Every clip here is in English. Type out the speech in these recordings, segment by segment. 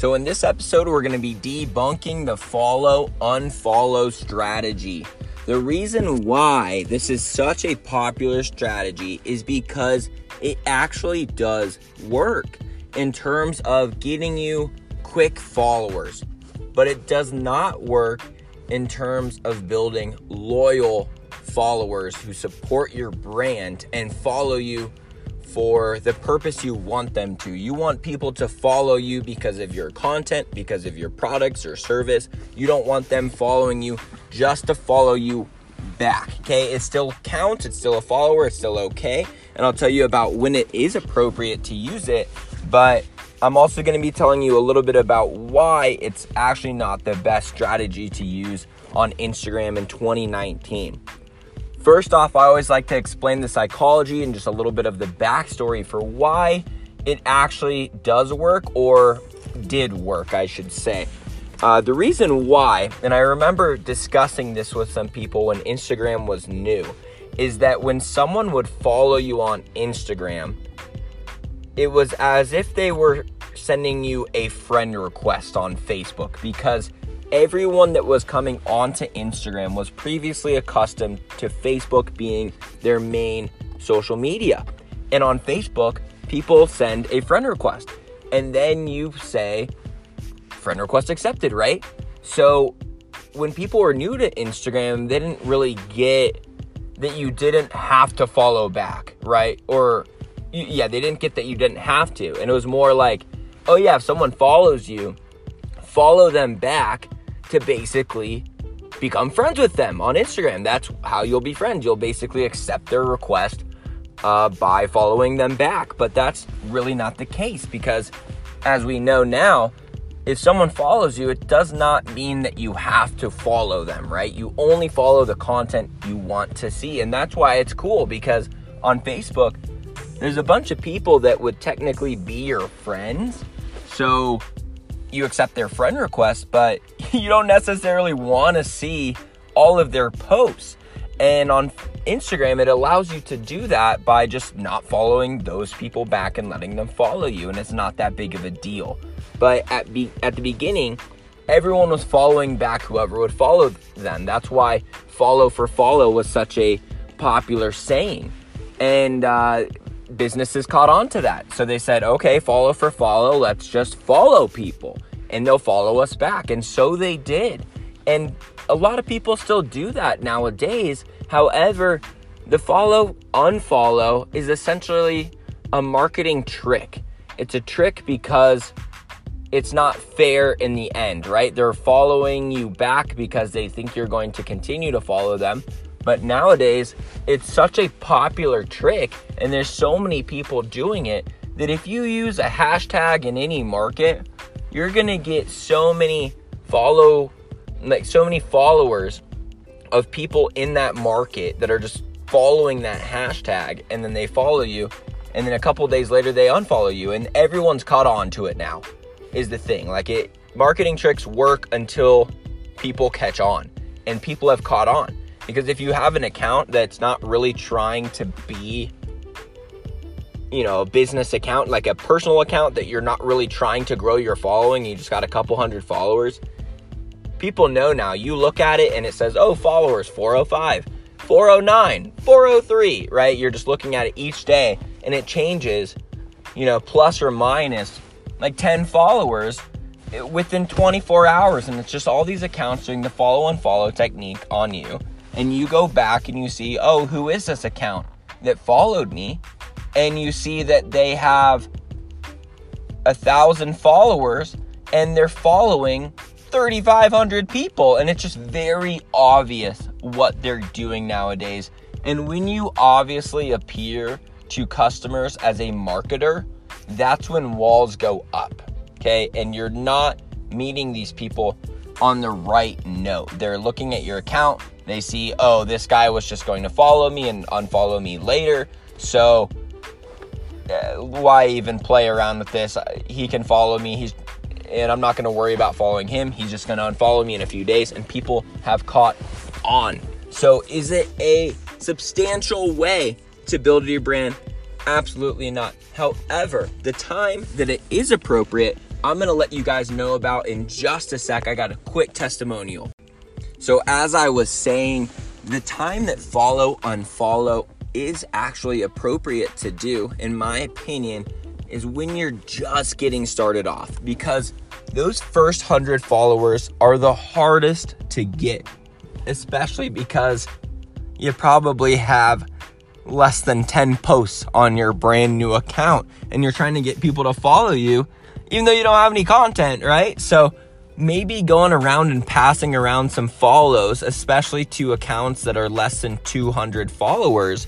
So, in this episode, we're going to be debunking the follow unfollow strategy. The reason why this is such a popular strategy is because it actually does work in terms of getting you quick followers, but it does not work in terms of building loyal followers who support your brand and follow you for the purpose you want them to. You want people to follow you because of your content, because of your products or service. You don't want them following you just to follow you back. Okay, it still counts, it's still a follower, it's still okay. And I'll tell you about when it is appropriate to use it, but I'm also going to be telling you a little bit about why it's actually not the best strategy to use on Instagram in 2019. First off, I always like to explain the psychology and just a little bit of the backstory for why it actually does work or did work, I should say. Uh, the reason why, and I remember discussing this with some people when Instagram was new, is that when someone would follow you on Instagram, it was as if they were sending you a friend request on Facebook because everyone that was coming onto Instagram was previously accustomed to Facebook being their main social media. And on Facebook, people send a friend request. And then you say, friend request accepted, right? So when people were new to Instagram, they didn't really get that you didn't have to follow back, right? Or, yeah, they didn't get that you didn't have to. And it was more like, oh, yeah, if someone follows you, follow them back to basically become friends with them on Instagram. That's how you'll be friends. You'll basically accept their request uh, by following them back. But that's really not the case because, as we know now, if someone follows you, it does not mean that you have to follow them, right? You only follow the content you want to see. And that's why it's cool because on Facebook, there's a bunch of people that would technically be your friends. So you accept their friend request, but you don't necessarily want to see all of their posts. And on Instagram, it allows you to do that by just not following those people back and letting them follow you. And it's not that big of a deal. But at, be- at the beginning, everyone was following back whoever would follow them. That's why follow for follow was such a popular saying. And uh, businesses caught on to that. So they said, okay, follow for follow, let's just follow people and they'll follow us back. And so they did. And a lot of people still do that nowadays. However, the follow unfollow is essentially a marketing trick. It's a trick because it's not fair in the end, right? They're following you back because they think you're going to continue to follow them. But nowadays, it's such a popular trick, and there's so many people doing it that if you use a hashtag in any market, you're gonna get so many follow, like so many followers of people in that market that are just following that hashtag, and then they follow you, and then a couple days later they unfollow you, and everyone's caught on to it now. Is the thing like it? Marketing tricks work until people catch on, and people have caught on because if you have an account that's not really trying to be, you know, a business account, like a personal account that you're not really trying to grow your following, you just got a couple hundred followers, people know now. You look at it and it says, oh, followers 405, 409, 403, right? You're just looking at it each day and it changes, you know, plus or minus like 10 followers eh, within 24 hours. And it's just all these accounts doing the follow and follow technique on you and you go back and you see, oh, who is this account that followed me? And you see that they have a thousand followers and they're following 3,500 people. And it's just very obvious what they're doing nowadays. And when you obviously appear to customers as a marketer, that's when walls go up. Okay. And you're not meeting these people on the right note. They're looking at your account, they see, oh, this guy was just going to follow me and unfollow me later. So uh, why even play around with this? He can follow me. He's and I'm not going to worry about following him. He's just going to unfollow me in a few days and people have caught on. So is it a substantial way to build your brand? Absolutely not. However, the time that it is appropriate I'm gonna let you guys know about in just a sec. I got a quick testimonial. So, as I was saying, the time that follow, unfollow is actually appropriate to do, in my opinion, is when you're just getting started off because those first 100 followers are the hardest to get, especially because you probably have less than 10 posts on your brand new account and you're trying to get people to follow you even though you don't have any content, right? So maybe going around and passing around some follows, especially to accounts that are less than 200 followers,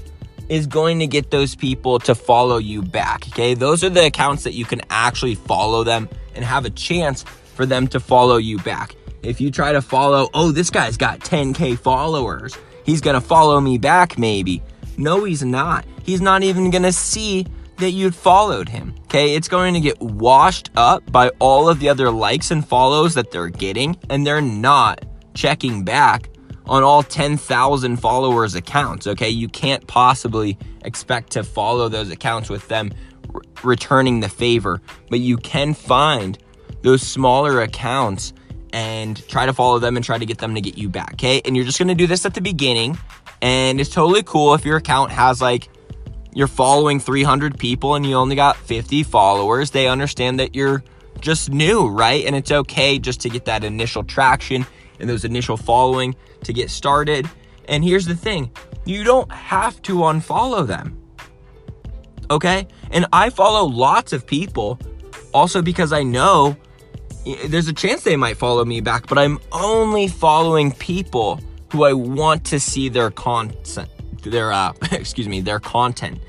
is going to get those people to follow you back. Okay, those are the accounts that you can actually follow them and have a chance for them to follow you back. If you try to follow, oh, this guy's got 10K followers, he's gonna follow me back maybe. No, he's not. He's not even gonna see that you'd followed him. Okay, it's going to get washed up by all of the other likes and follows that they're getting, and they're not checking back on all 10,000 followers' accounts. Okay, you can't possibly expect to follow those accounts with them returning the favor, but you can find those smaller accounts and try to follow them and try to get them to get you back. Okay, and you're just gonna do this at the beginning, and it's totally cool if your account has like you're following 300 people and you only got 50 followers, they understand that you're just new, right? And it's okay just to get that initial traction and those initial following to get started. And here's the thing you don't have to unfollow them. Okay? And I follow lots of people also because I know there's a chance they might follow me back, but I'm only following people who I want to see their content their uh, excuse me their content.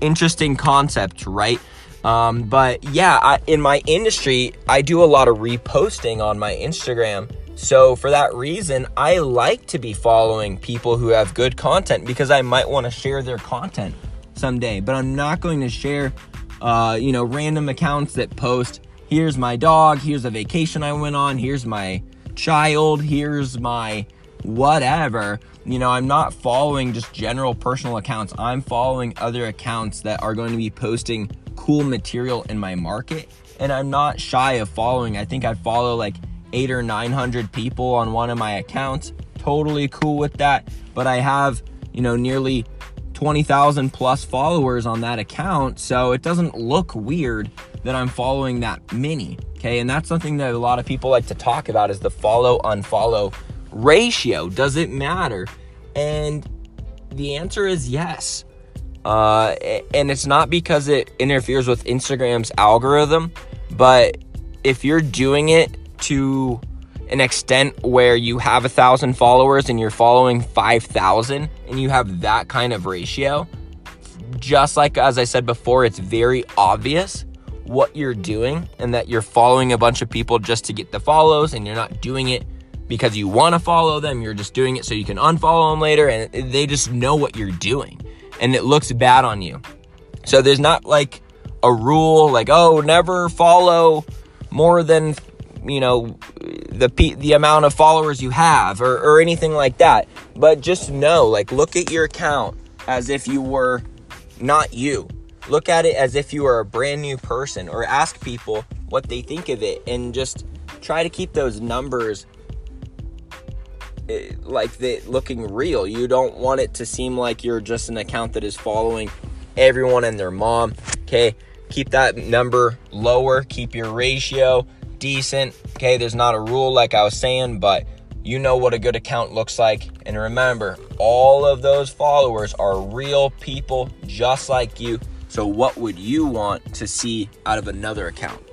Interesting concept, right? Um, but yeah, I, in my industry, I do a lot of reposting on my Instagram. So for that reason, I like to be following people who have good content because I might want to share their content someday. But I'm not going to share, uh, you know, random accounts that post. Here's my dog. Here's a vacation I went on. Here's my child. Here's my whatever. You know, I'm not following just general personal accounts. I'm following other accounts that are going to be posting cool material in my market. And I'm not shy of following. I think I follow like eight or 900 people on one of my accounts. Totally cool with that. But I have, you know, nearly 20,000 plus followers on that account. So it doesn't look weird that I'm following that many. Okay. And that's something that a lot of people like to talk about is the follow unfollow ratio. Does it matter? And the answer is yes. Uh, and it's not because it interferes with Instagram's algorithm, but if you're doing it to an extent where you have a thousand followers and you're following 5,000 and you have that kind of ratio, just like as I said before, it's very obvious what you're doing and that you're following a bunch of people just to get the follows and you're not doing it because you want to follow them. You're just doing it so you can unfollow them later, and they just know what you're doing, and it looks bad on you. So there's not like a rule like oh never follow more than you know the the amount of followers you have or, or anything like that. But just know like look at your account as if you were not you. Look at it as if you were a brand new person or ask people what they think of it and just try to keep those numbers Eh, like the looking real. You don't want it to seem like you're just an account that is following everyone and their mom. Okay, keep that number lower, keep your ratio decent. Okay, there's not a rule like I was saying, but you know what a good account looks like. And remember, all of those followers are real people just like you. So, what would you want to see out of another account?